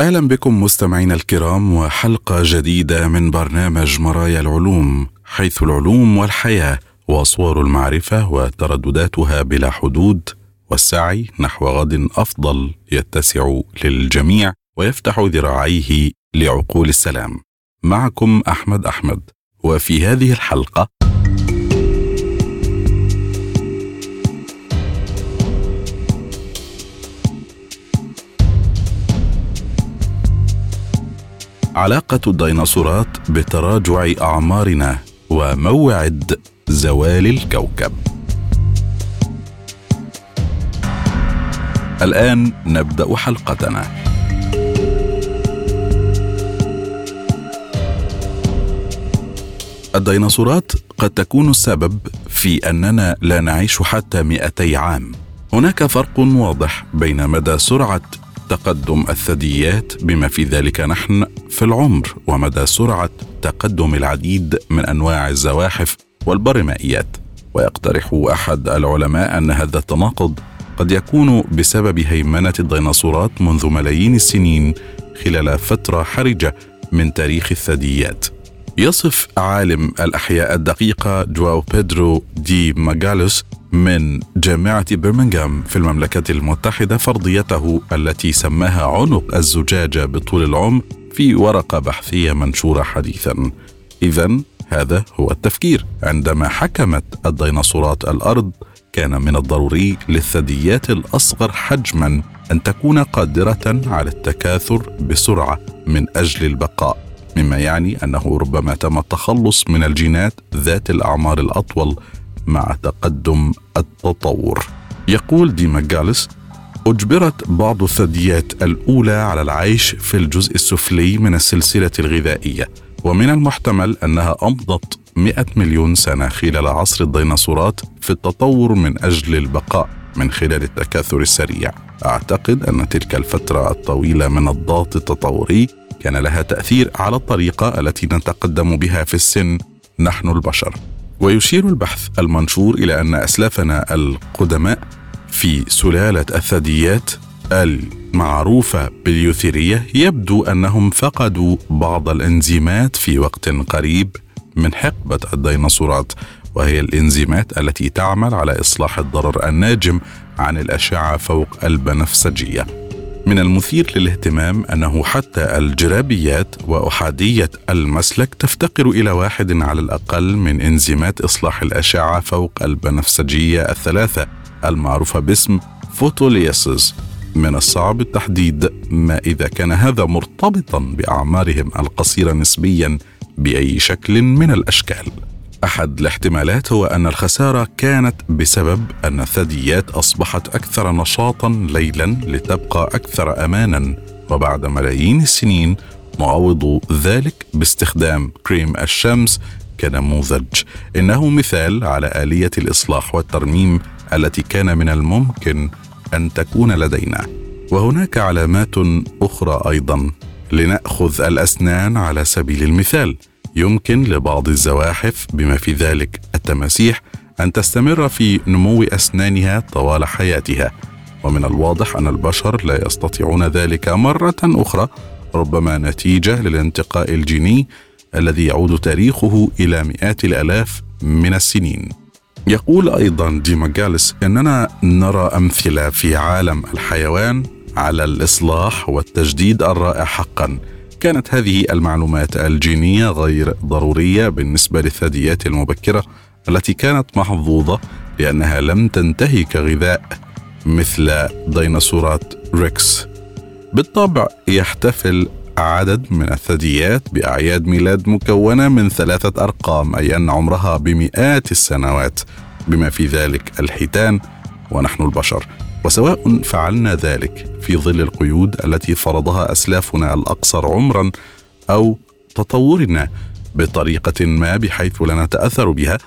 أهلا بكم مستمعينا الكرام وحلقة جديدة من برنامج مرايا العلوم حيث العلوم والحياة وصور المعرفة وتردداتها بلا حدود والسعي نحو غد أفضل يتسع للجميع ويفتح ذراعيه لعقول السلام. معكم أحمد أحمد وفي هذه الحلقة علاقة الديناصورات بتراجع أعمارنا وموعد زوال الكوكب. الآن نبدأ حلقتنا. الديناصورات قد تكون السبب في أننا لا نعيش حتى 200 عام. هناك فرق واضح بين مدى سرعة تقدم الثدييات بما في ذلك نحن في العمر ومدى سرعة تقدم العديد من أنواع الزواحف والبرمائيات. ويقترح أحد العلماء أن هذا التناقض قد يكون بسبب هيمنة الديناصورات منذ ملايين السنين خلال فترة حرجة من تاريخ الثدييات. يصف عالم الأحياء الدقيقة جواو بيدرو دي ماغالوس من جامعة برمنغهام في المملكة المتحدة فرضيته التي سماها عنق الزجاجة بطول العمر في ورقة بحثية منشورة حديثا. إذا هذا هو التفكير. عندما حكمت الديناصورات الأرض كان من الضروري للثدييات الأصغر حجما أن تكون قادرة على التكاثر بسرعة من أجل البقاء. مما يعني أنه ربما تم التخلص من الجينات ذات الأعمار الأطول مع تقدم التطور. يقول دي ماجالس أجبرت بعض الثدييات الأولى على العيش في الجزء السفلي من السلسلة الغذائية ومن المحتمل أنها أمضت 100 مليون سنة خلال عصر الديناصورات في التطور من أجل البقاء من خلال التكاثر السريع أعتقد أن تلك الفترة الطويلة من الضغط التطوري كان لها تأثير على الطريقة التي نتقدم بها في السن نحن البشر. ويشير البحث المنشور إلى أن أسلافنا القدماء في سلالة الثدييات المعروفة باليوثيرية يبدو أنهم فقدوا بعض الإنزيمات في وقت قريب من حقبة الديناصورات وهي الإنزيمات التي تعمل على إصلاح الضرر الناجم عن الأشعة فوق البنفسجية. من المثير للاهتمام أنه حتى الجرابيات وأحادية المسلك تفتقر إلى واحد على الأقل من إنزيمات إصلاح الأشعة فوق البنفسجية الثلاثة المعروفة باسم فوتوليسز من الصعب التحديد ما إذا كان هذا مرتبطا بأعمارهم القصيرة نسبيا بأي شكل من الأشكال. أحد الاحتمالات هو أن الخسارة كانت بسبب أن الثدييات أصبحت أكثر نشاطا ليلا لتبقى أكثر امانا وبعد ملايين السنين نعوض ذلك باستخدام كريم الشمس كنموذج. إنه مثال على آلية الإصلاح والترميم التي كان من الممكن أن تكون لدينا. وهناك علامات أخرى أيضا لنأخذ الأسنان على سبيل المثال. يمكن لبعض الزواحف بما في ذلك التماسيح أن تستمر في نمو أسنانها طوال حياتها. ومن الواضح أن البشر لا يستطيعون ذلك مرة أخرى ربما نتيجة للانتقاء الجيني الذي يعود تاريخه إلى مئات الآلاف من السنين. يقول أيضا دي ماجالس إننا نرى أمثلة في عالم الحيوان على الإصلاح والتجديد الرائع حقا. كانت هذه المعلومات الجينية غير ضرورية بالنسبة للثدييات المبكرة التي كانت محظوظة لانها لم تنتهي كغذاء مثل ديناصورات ريكس. بالطبع يحتفل عدد من الثدييات بأعياد ميلاد مكونة من ثلاثة أرقام أي أن عمرها بمئات السنوات بما في ذلك الحيتان ونحن البشر. وسواء فعلنا ذلك في ظل القيود التي فرضها أسلافنا الأقصر عمرا أو تطورنا بطريقة ما بحيث لا نتأثر بها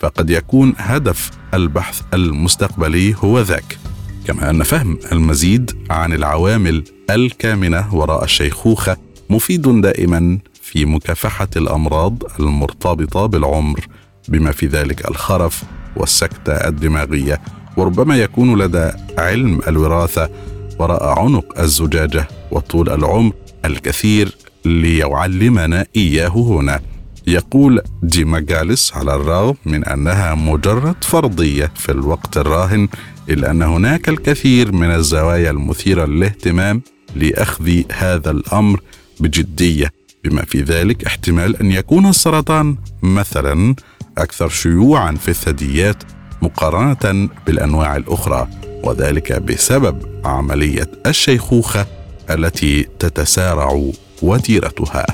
فقد يكون هدف البحث المستقبلي هو ذاك. كما أن فهم المزيد عن العوامل الكامنة وراء الشيخوخة مفيد دائما في مكافحة الأمراض المرتبطة بالعمر بما في ذلك الخرف والسكتة الدماغية وربما يكون لدى علم الوراثة وراء عنق الزجاجة وطول العمر الكثير ليعلمنا إياه هنا. يقول دي ماجاليس على الرغم من أنها مجرد فرضية في الوقت الراهن إلا أن هناك الكثير من الزوايا المثيرة للاهتمام لأخذ هذا الأمر بجدية بما في ذلك احتمال أن يكون السرطان مثلا أكثر شيوعا في الثدييات مقارنة بالأنواع الأخرى. وذلك بسبب عملية الشيخوخة التي تتسارع وتيرتها.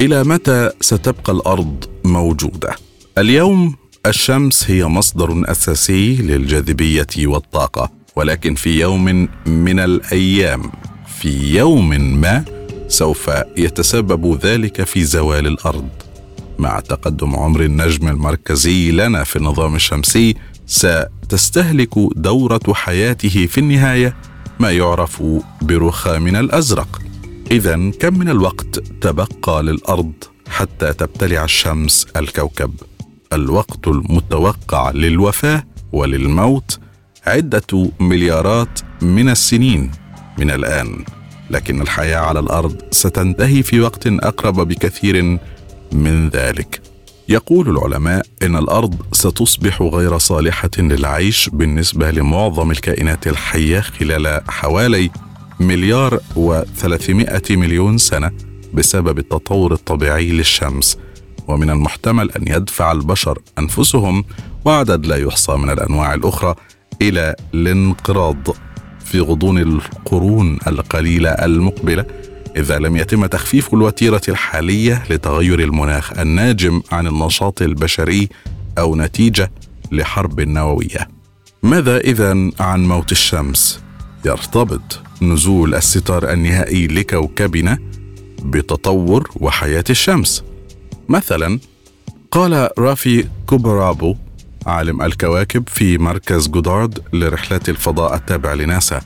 إلى متى ستبقى الأرض موجودة؟ اليوم الشمس هي مصدر أساسي للجاذبية والطاقة ولكن في يوم من الأيام في يوم ما سوف يتسبب ذلك في زوال الأرض. مع تقدم عمر النجم المركزي لنا في النظام الشمسي ستستهلك دورة حياته في النهاية ما يعرف برخام الأزرق. اذا كم من الوقت تبقى للأرض حتى تبتلع الشمس الكوكب؟ الوقت المتوقع للوفاة وللموت عدة مليارات من السنين من الآن. لكن الحياة على الأرض ستنتهي في وقت أقرب بكثير من ذلك. يقول العلماء إن الأرض ستصبح غير صالحة للعيش بالنسبة لمعظم الكائنات الحية خلال حوالي مليار وثلاثمائة مليون سنة بسبب التطور الطبيعي للشمس. ومن المحتمل أن يدفع البشر أنفسهم وعدد لا يحصى من الأنواع الأخرى إلى الانقراض. في غضون القرون القليلة المقبلة إذا لم يتم تخفيف الوتيرة الحالية لتغير المناخ الناجم عن النشاط البشري أو نتيجة لحرب نووية. ماذا إذا عن موت الشمس؟ يرتبط نزول الستار النهائي لكوكبنا بتطور وحياة الشمس مثلا قال رافي كوبرابو عالم الكواكب في مركز جودارد لرحلات الفضاء التابع لناسا.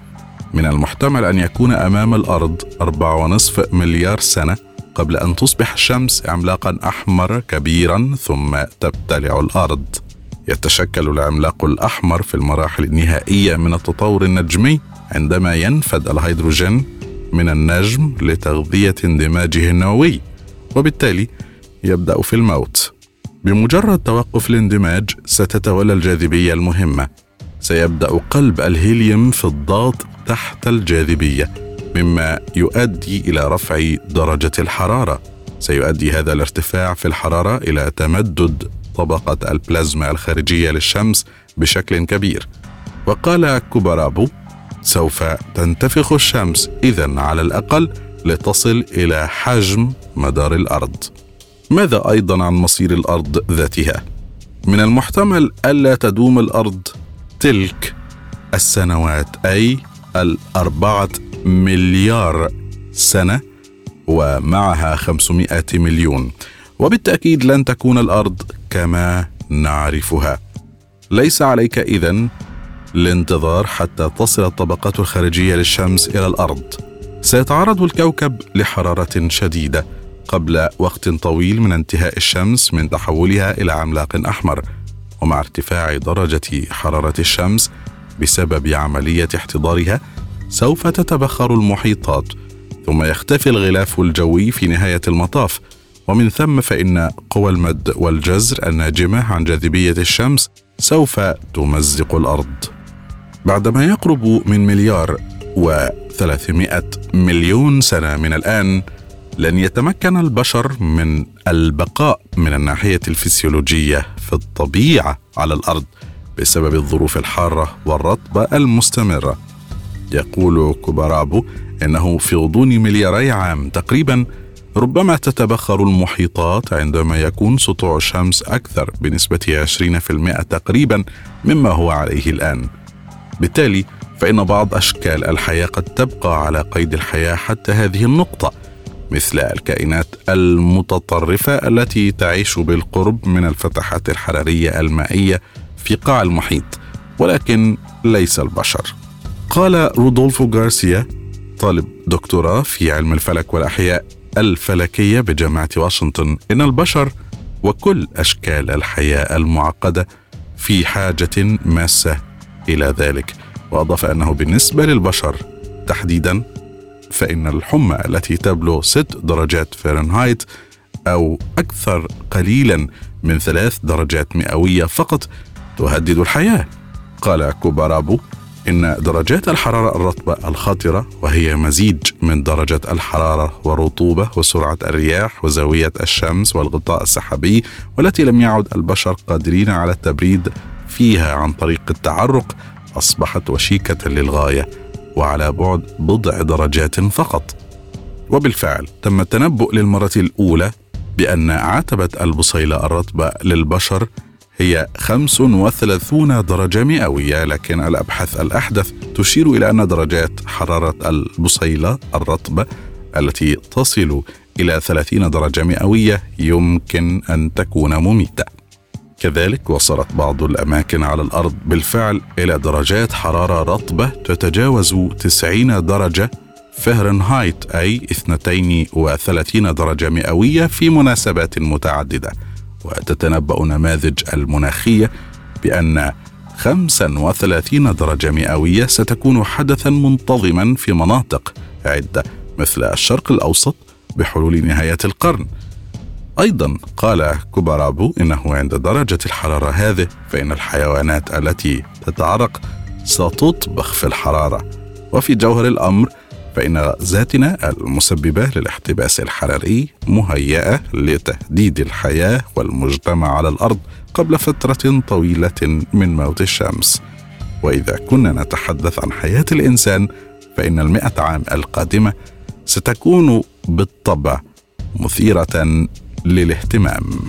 من المحتمل أن يكون الأرض أربعة ونصف مليار سنة قبل أن تصبح الشمس عملاقا أحمر كبيرا ثم تبتلع الأرض. يتشكل العملاق الأحمر في المراحل النهائية من التطور النجمي عندما ينفد الهيدروجين من النجم لتغذية اندماجه النووي وبالتالي يبدأ في الموت. بمجرد توقف الاندماج ستتولى الجاذبية المهمة. سيبدأ قلب الهيليوم في الضغط تحت الجاذبية مما يؤدي إلى رفع درجة الحرارة. سيؤدي هذا الارتفاع في الحرارة إلى تمدد طبقة البلازما الخارجية للشمس بشكل كبير. وقال كوبرابو سوف تنتفخ الشمس اذا على الأقل لتصل إلى حجم مدار الأرض. ماذا أيضا عن مصير الأرض ذاتها؟ من المحتمل ألا تدوم الأرض تلك السنوات أي الأربعة مليار سنة ومعها 500 مليون. وبالتأكيد لن تكون الأرض كما نعرفها. ليس عليك إذن الانتظار حتى تصل الطبقات الخارجية للشمس إلى الأرض. سيتعرض الكوكب لحرارة شديدة. قبل وقت طويل من انتهاء الشمس من تحولها إلى عملاق أحمر. ومع ارتفاع درجة حرارة الشمس بسبب عملية احتضارها سوف تتبخر المحيطات. ثم يختفي الغلاف الجوي في نهاية المطاف. ومن ثم فإن قوى المد والجزر الناجمة عن جاذبية الشمس سوف تمزق الأرض. بعدما يقرب من مليار وثلاثمائة مليون سنة من الآن لن يتمكن البشر من البقاء من الناحية الفسيولوجية في الطبيعة على الأرض بسبب الظروف الحارة والرطبة المستمرة يقول كوبارابو إنه في غضون ملياري عام تقريبا ربما تتبخر المحيطات عندما يكون سطوع الشمس أكثر بنسبة 20% تقريبا مما هو عليه الآن. بالتالي فإن بعض أشكال الحياة قد تبقى على قيد الحياة حتى هذه النقطة مثل الكائنات المتطرفة التي تعيش بالقرب من الفتحات الحرارية المائية في قاع المحيط ولكن ليس البشر. قال رودولفو غارسيا طالب دكتوراه في علم الفلك والأحياء الفلكية بجامعة واشنطن إن البشر وكل أشكال الحياة المعقدة في حاجة ماسة إلى ذلك وأضاف أنه بالنسبة للبشر تحديدا فإن الحمى التي تبلغ ست درجات فahrenheit أو أكثر قليلا من ثلاث درجات مئوية فقط تهدد الحياة. قال كوبارابو إن درجات الحرارة الرطبة الخطرة وهي مزيج من درجة الحرارة والرطوبة وسرعة الرياح وزاوية الشمس والغطاء السحابي والتي لم يعد البشر قادرين على التبريد فيها عن طريق التعرق أصبحت وشيكة للغاية. وعلى بعد بضع درجات فقط. وبالفعل تم التنبؤ للمرة الأولى بأن عتبة البصيلة الرطبة للبشر هي 35 درجة مئوية لكن الأبحاث الأحدث تشير إلى أن درجات حرارة البصيلة الرطبة التي تصل إلى 30 درجة مئوية يمكن أن تكون مميتة. كذلك وصلت بعض الأماكن على الأرض بالفعل إلى درجات حرارة رطبة تتجاوز 90 درجة فهرنهايت أي 32 درجة مئوية في مناسبات متعددة. وتتنبأ نماذج المناخية بأن 35 درجة مئوية ستكون حدثا منتظما في مناطق عدة مثل الشرق الأوسط بحلول نهاية القرن. أيضا قال كوبارابو إنه عند درجة الحرارة هذه فإن الحيوانات التي تتعرق ستطبخ في الحرارة. وفي جوهر الأمر فإن غازاتنا المسببة للاحتباس الحراري مهيئة لتهديد الحياة والمجتمع على الأرض قبل فترة طويلة من موت الشمس. وإذا كنا نتحدث عن حياة الإنسان فإن المئة عام القادمة ستكون بالطبع مثيرة للاهتمام.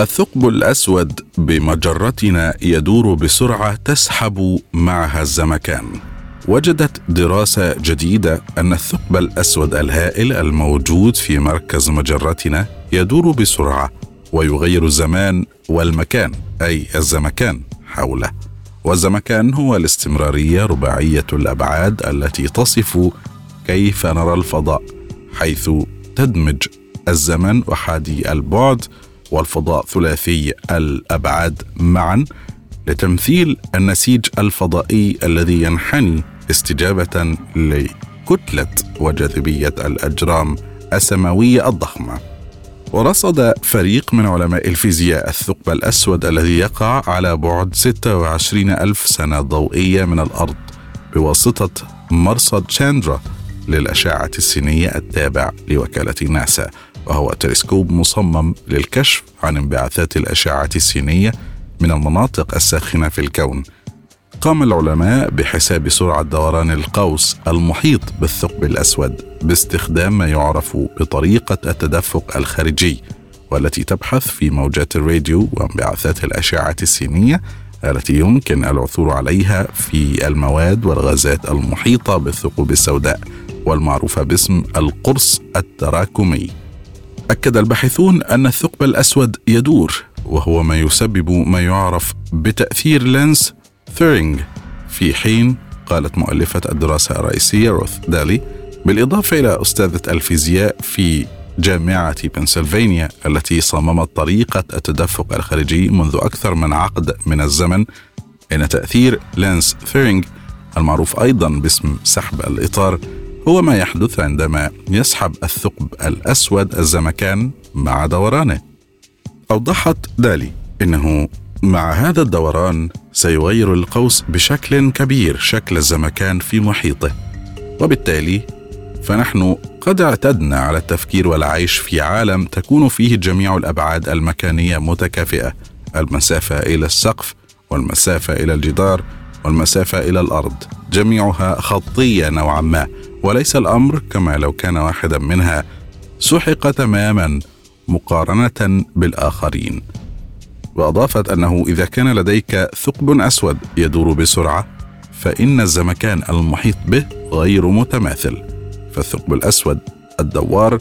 الثقب الأسود بمجرتنا يدور بسرعة تسحب معها الزمكان. وجدت دراسة جديدة أن الثقب الأسود الهائل الموجود في مركز مجرتنا يدور بسرعة ويغير الزمان والمكان أي الزمكان. حوله. والزمكان هو الاستمرارية رباعية الأبعاد التي تصف كيف نرى الفضاء حيث تدمج الزمن احادي البعد والفضاء ثلاثي الأبعاد معا لتمثيل النسيج الفضائي الذي ينحني استجابة لكتلة وجاذبية الأجرام السماوية الضخمة. ورصد فريق من علماء الفيزياء الثقب الأسود الذي يقع على بعد 26 ألف سنة ضوئية من الأرض بواسطة مرصد تشاندرا للأشعة السينية التابع لوكالة ناسا وهو تلسكوب مصمم للكشف عن انبعاثات الأشعة السينية من المناطق الساخنة في الكون. قام العلماء بحساب سرعة دوران القوس المحيط بالثقب الأسود باستخدام ما يعرف بطريقة التدفق الخارجي والتي تبحث في موجات الراديو وانبعاثات الأشعة السينية التي يمكن العثور عليها في المواد والغازات المحيطة بالثقوب السوداء والمعروفة باسم القرص التراكمي. أكد الباحثون أن الثقب الأسود يدور وهو ما يسبب ما يعرف بتأثير لينس ثيرينج في حين قالت مؤلفة الدراسة الرئيسية روث دالي بالإضافة إلى أستاذة الفيزياء في جامعة بنسلفانيا التي صممت طريقة التدفق الخارجي منذ أكثر من عقد من الزمن إن تأثير لينس ثيرينج المعروف أيضا باسم سحب الإطار هو ما يحدث عندما يسحب الثقب الأسود الزمكان مع دورانه. أوضحت دالي إنه مع هذا الدوران سيغير القوس بشكل كبير شكل الزمكان في محيطه. وبالتالي فنحن قد اعتدنا على التفكير والعيش في عالم تكون فيه جميع الأبعاد المكانية متكافئة المسافة إلى السقف والمسافة إلى الجدار والمسافة إلى الأرض جميعها خطية نوعا ما وليس الأمر كما لو كان واحدا منها سحق تماما مقارنة بالآخرين. وأضافت أنه إذا كان لديك ثقب أسود يدور بسرعة فإن الزمكان المحيط به غير متماثل فالثقب الأسود الدوار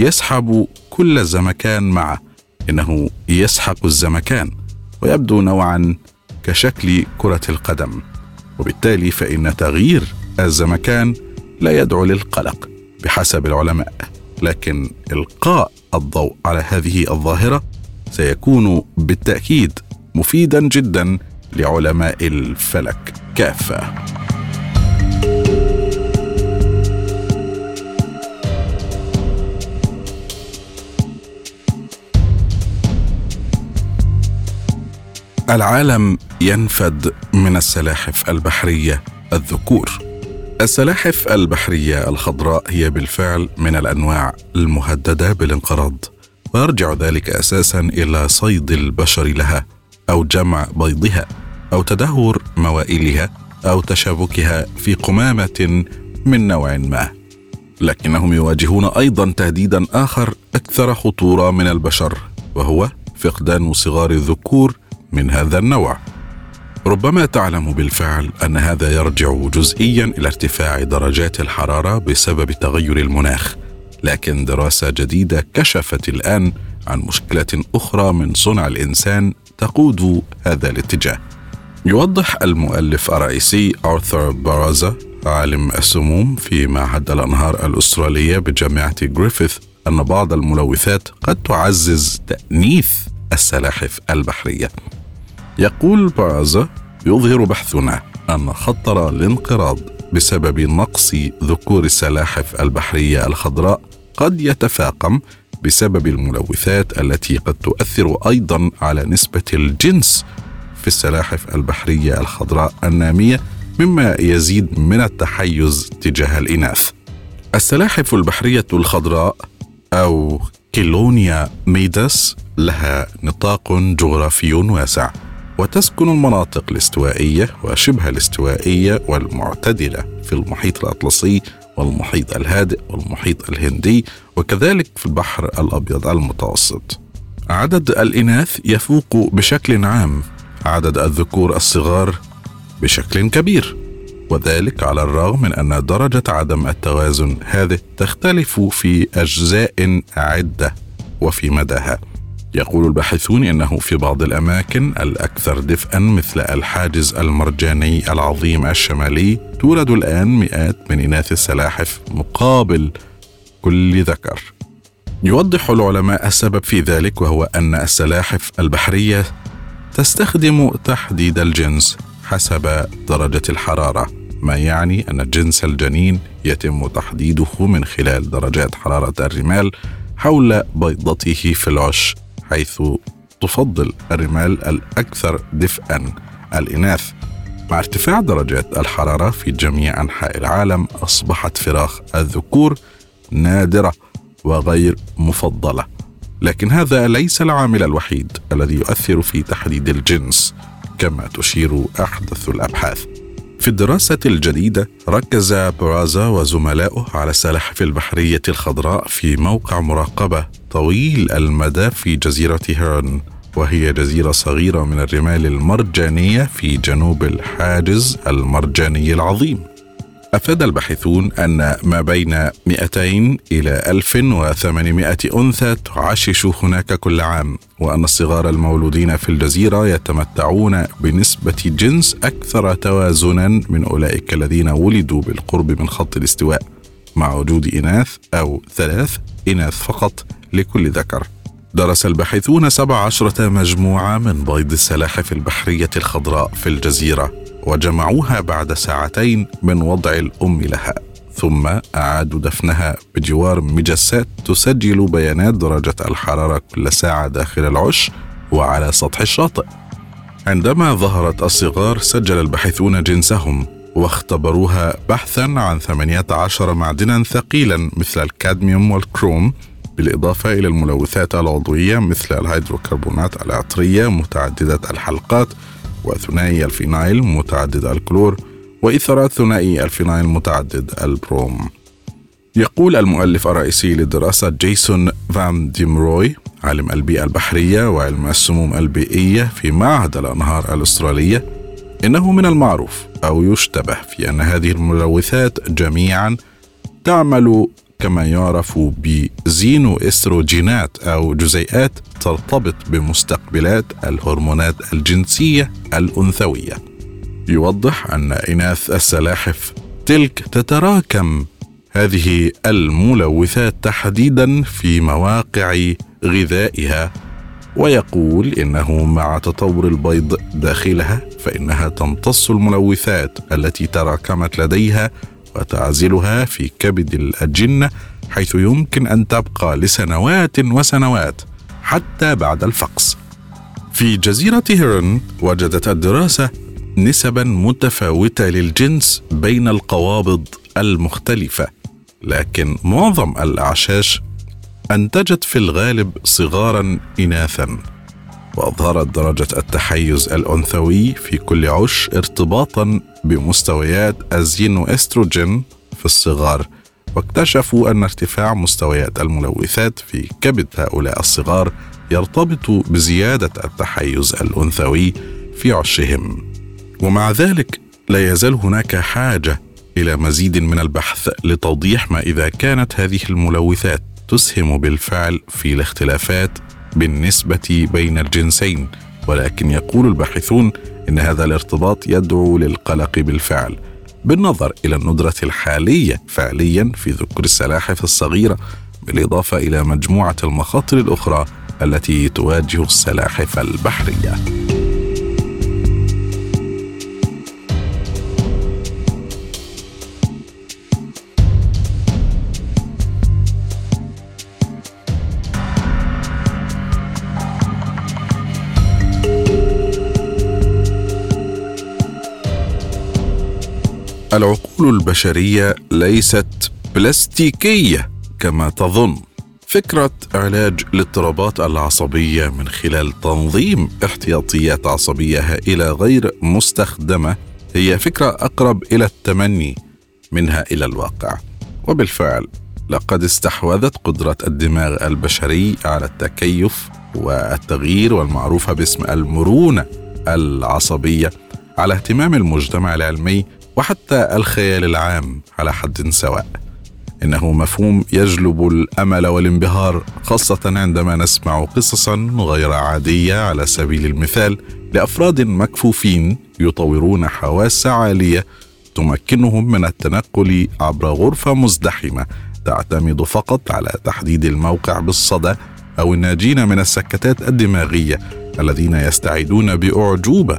يسحب كل الزمكان معه إنه يسحق الزمكان ويبدو نوعا كشكل كرة القدم وبالتالي فإن تغيير الزمكان لا يدعو للقلق بحسب العلماء لكن إلقاء الضوء على هذه الظاهرة سيكون بالتأكيد مفيدا جدا لعلماء الفلك. كافة. العالم ينفد من السلاحف البحرية الذكور. السلاحف البحرية الخضراء هي بالفعل من الأنواع المهددة بالانقراض. ويرجع ذلك أساسا إلى صيد البشر لها أو جمع بيضها أو تدهور موائلها أو تشابكها في قمامة من نوع ما. لكنهم يواجهون أيضا تهديدا آخر أكثر خطورة من البشر وهو فقدان صغار الذكور من هذا النوع. ربما تعلم بالفعل أن هذا يرجع جزئيا إلى ارتفاع درجات الحرارة بسبب تغير المناخ. لكن دراسة جديدة كشفت الآن عن مشكلة أخرى من صنع الإنسان تقود هذا الاتجاه. يوضح المؤلف الرئيسي آرثر بارازا عالم السموم في معهد الأنهار الأسترالية بجامعة جريفيث أن بعض الملوثات قد تعزز تأنيث السلاحف البحرية. يقول بارازا يظهر بحثنا أن خطر الانقراض بسبب نقص ذكور السلاحف البحرية الخضراء قد يتفاقم بسبب الملوثات التي قد تؤثر أيضا على نسبة الجنس في السلاحف البحرية الخضراء النامية مما يزيد من التحيز تجاه الإناث. السلاحف البحرية الخضراء أو كيلونيا ميداس لها نطاق جغرافي واسع وتسكن المناطق الاستوائية وشبه الاستوائية والمعتدلة في المحيط الأطلسي والمحيط الهادئ والمحيط الهندي وكذلك في البحر الأبيض المتوسط. عدد الإناث يفوق بشكل عام عدد الذكور الصغار بشكل كبير وذلك على الرغم من أن درجة عدم التوازن هذه تختلف في أجزاء عدة وفي مداها يقول الباحثون إنه في بعض الأماكن الأكثر دفئا مثل الحاجز المرجاني العظيم الشمالي تولد الآن مئات من إناث السلاحف مقابل كل ذكر. يوضح العلماء السبب في ذلك وهو أن السلاحف البحرية تستخدم تحديد الجنس حسب درجة الحرارة ما يعني أن جنس الجنين يتم تحديده من خلال درجات حرارة الرمال حول بيضته في العش. حيث تفضل الرمال الأكثر دفئا الإناث. مع ارتفاع درجات الحرارة في جميع أنحاء العالم أصبحت فراخ الذكور نادرة وغير مفضلة. لكن هذا ليس العامل الوحيد الذي يؤثر في تحديد الجنس كما تشير أحدث الأبحاث. في الدراسة الجديدة ركز برازا وزملاؤه على السلاحف البحرية الخضراء في موقع مراقبة. طويل المدى في جزيرة هيرن وهي جزيرة صغيرة من الرمال المرجانية في جنوب الحاجز المرجاني العظيم. أفاد الباحثون أن ما بين 200 إلى 1800 أنثى تعشش هناك كل عام وأن الصغار المولودين في الجزيرة يتمتعون بنسبة جنس أكثر توازنا من أولئك الذين ولدوا بالقرب من خط الاستواء. مع وجود إناث أو ثلاث إناث فقط لكل ذكر. درس الباحثون 17 مجموعة من بيض السلاحف البحرية الخضراء في الجزيرة وجمعوها بعد ساعتين من وضع الأم لها. ثم أعادوا دفنها بجوار مجسات تسجل بيانات درجة الحرارة كل ساعة داخل العش وعلى سطح الشاطئ. عندما ظهرت الصغار سجل الباحثون جنسهم. واختبروها بحثا عن 18 معدنا ثقيلا مثل الكادميوم والكروم بالإضافة إلى الملوثات العضوية مثل الهيدروكربونات العطرية متعددة الحلقات وثنائي الفينايل متعدد الكلور وإيثرات ثنائي الفينايل متعدد البروم. يقول المؤلف الرئيسي للدراسة جيسون فان ديمروي عالم البيئة البحرية وعلم السموم البيئية في معهد الأنهار الأسترالية إنه من المعروف أو يشتبه في أن هذه الملوثات جميعا تعمل كما يعرف بزينو استروجينات أو جزيئات ترتبط بمستقبلات الهرمونات الجنسية الأنثوية. يوضح أن إناث السلاحف تلك تتراكم هذه الملوثات تحديدا في مواقع غذائها. ويقول إنه مع تطور البيض داخلها فإنها تمتص الملوثات التي تراكمت لديها وتعزلها في كبد الأجنة حيث يمكن أن تبقى لسنوات وسنوات حتى بعد الفقس. في جزيرة هيرن وجدت الدراسة نسبا متفاوتة للجنس بين القوابض المختلفة لكن معظم الأعشاش انتجت في الغالب صغارا إناثا وأظهرت درجة التحيز الأنثوي في كل عش ارتباطا بمستويات الزينو استروجين في الصغار واكتشفوا أن ارتفاع مستويات الملوثات في كبد هؤلاء الصغار يرتبط بزيادة التحيز الأنثوي في عشهم. ومع ذلك لا يزال هناك حاجة إلى مزيد من البحث لتوضيح ما إذا كانت هذه الملوثات. تسهم بالفعل في الاختلافات بالنسبة بين الجنسين ولكن يقول الباحثون إن هذا الارتباط يدعو للقلق بالفعل بالنظر إلى الندرة الحالية فعليا في ذكر السلاحف الصغيرة بالإضافة إلى مجموعة المخاطر الأخرى التي تواجه السلاحف البحرية. العقول البشرية ليست بلاستيكية كما تظن. فكرة علاج الاضطرابات العصبية من خلال تنظيم احتياطيات عصبية هائلة غير مستخدمة هي فكرة أقرب إلى التمني منها إلى الواقع. وبالفعل لقد استحوذت قدرة الدماغ البشري على التكيف والتغيير والمعروفه باسم المرونة العصبية على اهتمام المجتمع العلمي وحتى الخيال العام على حد سواء. إنه مفهوم يجلب الأمل والانبهار خاصة عندما نسمع قصصا غير عادية على سبيل المثال لأفراد مكفوفين يطورون حواس عالية تمكنهم من التنقل عبر غرفة مزدحمة تعتمد فقط على تحديد الموقع بالصدى أو الناجين من السكتات الدماغية الذين يستعيدون بأعجوبة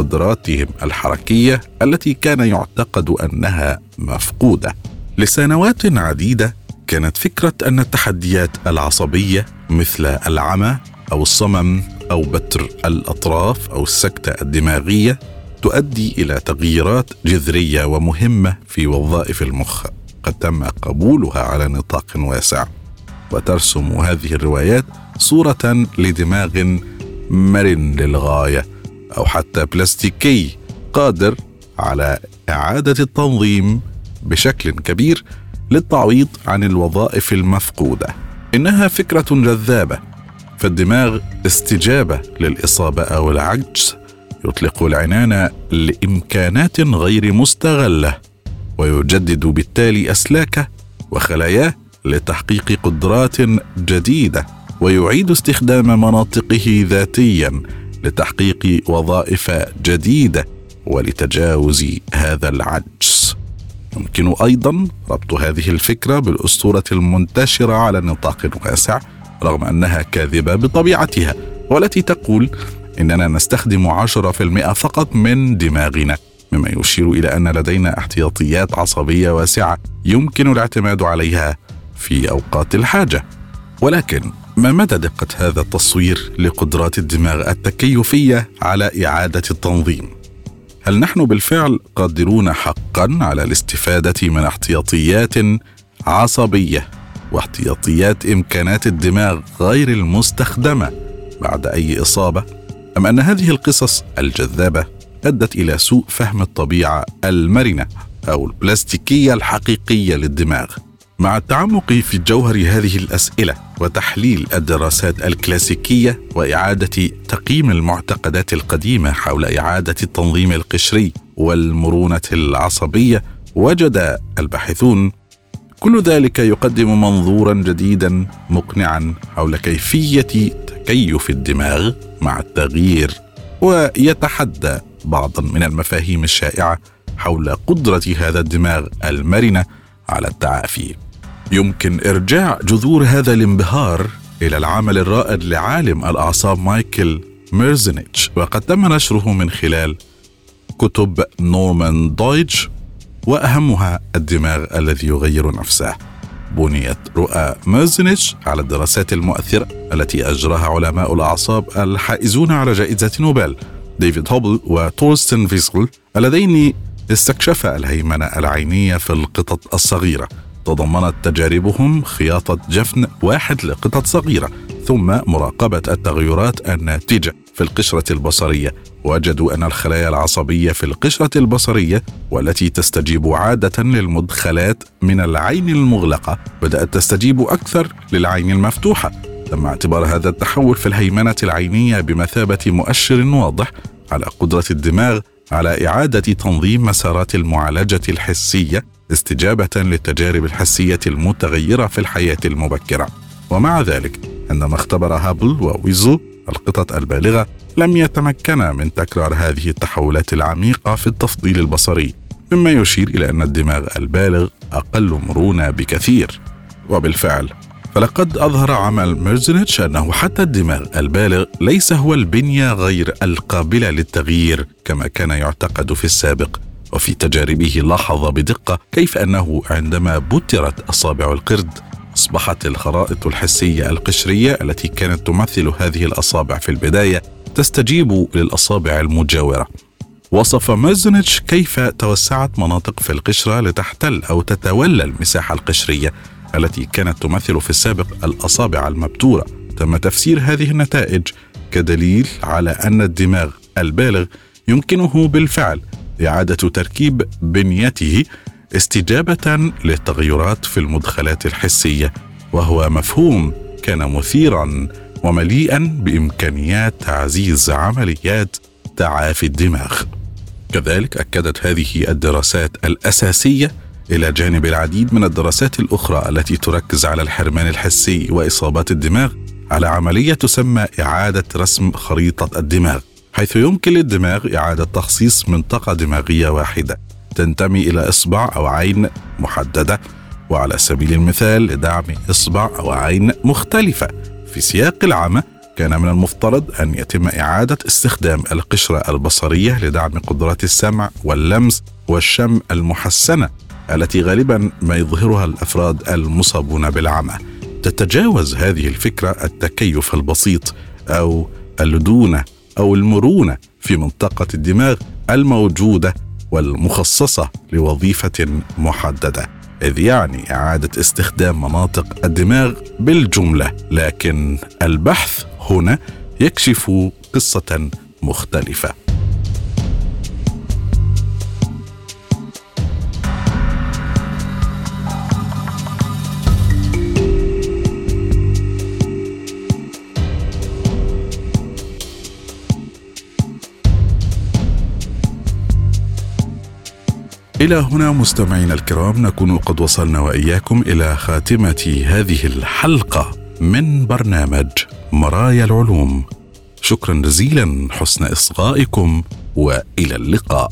قدراتهم الحركية التي كان يعتقد أنها مفقودة. لسنوات عديدة كانت فكرة أن التحديات العصبية مثل العمى أو الصمم أو بتر الأطراف أو السكتة الدماغية تؤدي إلى تغييرات جذرية ومهمة في وظائف المخ قد تم قبولها على نطاق واسع. وترسم هذه الروايات صورة لدماغ مرن للغاية. أو حتى بلاستيكي قادر على إعادة التنظيم بشكل كبير للتعويض عن الوظائف المفقودة. إنها فكرة جذابة فالدماغ استجابة للإصابة أو العجز. يطلق العنان لإمكانات غير مستغلة ويجدد بالتالي اسلاكه وخلاياه لتحقيق قدرات جديدة ويعيد استخدام مناطقه ذاتيا لتحقيق وظائف جديدة ولتجاوز هذا العجز. يمكن أيضا ربط هذه الفكرة بالأسطورة المنتشرة على نطاق واسع رغم أنها كاذبة بطبيعتها والتي تقول إننا نستخدم 10% فقط من دماغنا مما يشير إلى أن لدينا احتياطيات عصبية واسعة يمكن الاعتماد عليها في أوقات الحاجة. ولكن ما مدى دقة هذا التصوير لقدرات الدماغ التكيفية على إعادة التنظيم؟ هل نحن بالفعل قادرون حقا على الاستفادة من احتياطيات عصبية واحتياطيات إمكانات الدماغ غير المستخدمة بعد أي إصابة أم أن هذه القصص الجذابة أدت إلى سوء فهم الطبيعة المرنة أو البلاستيكية الحقيقية للدماغ مع التعمق في جوهر هذه الأسئلة وتحليل الدراسات الكلاسيكية وإعادة تقييم المعتقدات القديمة حول إعادة التنظيم القشري والمرونة العصبية وجد الباحثون كل ذلك يقدم منظورا جديدا مقنعا حول كيفية تكيف الدماغ مع التغيير ويتحدى بعضا من المفاهيم الشائعة حول قدرة هذا الدماغ المرنة على التعافي. يمكن إرجاع جذور هذا الانبهار إلى العمل الرائد لعالم الأعصاب مايكل ميرزنيتش وقد تم نشره من خلال كتب نورمان دويدج وأهمها الدماغ الذي يغير نفسه. بنيت رؤى ميرزنيتش على الدراسات المؤثرة التي أجراها علماء الأعصاب الحائزون على جائزة نوبل. ديفيد هوبل وتورستن فيسل اللذين استكشفا الهيمنة العينية في القطط الصغيرة. تضمنت تجاربهم خياطة جفن واحد لقطط صغيرة ثم مراقبة التغيرات الناتجة في القشرة البصرية. وجدوا أن الخلايا العصبية في القشرة البصرية والتي تستجيب عادة للمدخلات من العين المغلقة بدأت تستجيب أكثر للعين المفتوحة. تم اعتبار هذا التحول في الهيمنة العينية بمثابة مؤشر واضح على قدرة الدماغ على إعادة تنظيم مسارات المعالجة الحسية استجابة للتجارب الحسية المتغيرة في الحياة المبكرة. ومع ذلك عندما اختبر هابل وويزو القطط البالغة لم يتمكنا من تكرار هذه التحولات العميقة في التفضيل البصري مما يشير إلى أن الدماغ البالغ أقل مرونة بكثير. وبالفعل فلقد أظهر عمل ميرزنيتش أنه حتى الدماغ البالغ ليس هو البنية غير القابلة للتغيير كما كان يعتقد في السابق. وفي تجاربه لاحظ بدقة كيف أنه عندما بترت أصابع القرد أصبحت الخرائط الحسية القشرية التي كانت تمثل هذه الأصابع في البداية تستجيب للأصابع المجاورة. وصف مازنيتش كيف توسعت مناطق في القشرة لتحتل أو تتولى المساحة القشرية التي كانت تمثل في السابق الأصابع المبتورة. تم تفسير هذه النتائج كدليل على أن الدماغ البالغ يمكنه بالفعل إعادة تركيب بنيته استجابة للتغيرات في المدخلات الحسية وهو مفهوم كان مثيرا ومليئا بإمكانيات تعزيز عمليات تعافي الدماغ. كذلك أكدت هذه الدراسات الأساسية إلى جانب العديد من الدراسات الأخرى التي تركز على الحرمان الحسي وإصابات الدماغ على عملية تسمى إعادة رسم خريطة الدماغ. حيث يمكن للدماغ إعادة تخصيص منطقة دماغية واحدة تنتمي إلى إصبع أو عين محددة وعلى سبيل المثال لدعم إصبع أو عين مختلفة. في سياق العمى كان من المفترض أن يتم إعادة استخدام القشرة البصرية لدعم قدرات السمع واللمس والشم المحسنة التي غالبا ما يظهرها الأفراد المصابون بالعمى. تتجاوز هذه الفكرة التكيف البسيط أو اللدونه أو المرونة في منطقة الدماغ الموجودة والمخصصة لوظيفة محددة. إذ يعني إعادة استخدام مناطق الدماغ بالجملة لكن البحث هنا يكشف قصة مختلفة. إلى هنا مستمعينا الكرام نكون قد وصلنا وإياكم إلى خاتمة هذه الحلقة من برنامج مرايا العلوم. شكرا جزيلا حسن إصغائكم وإلى اللقاء.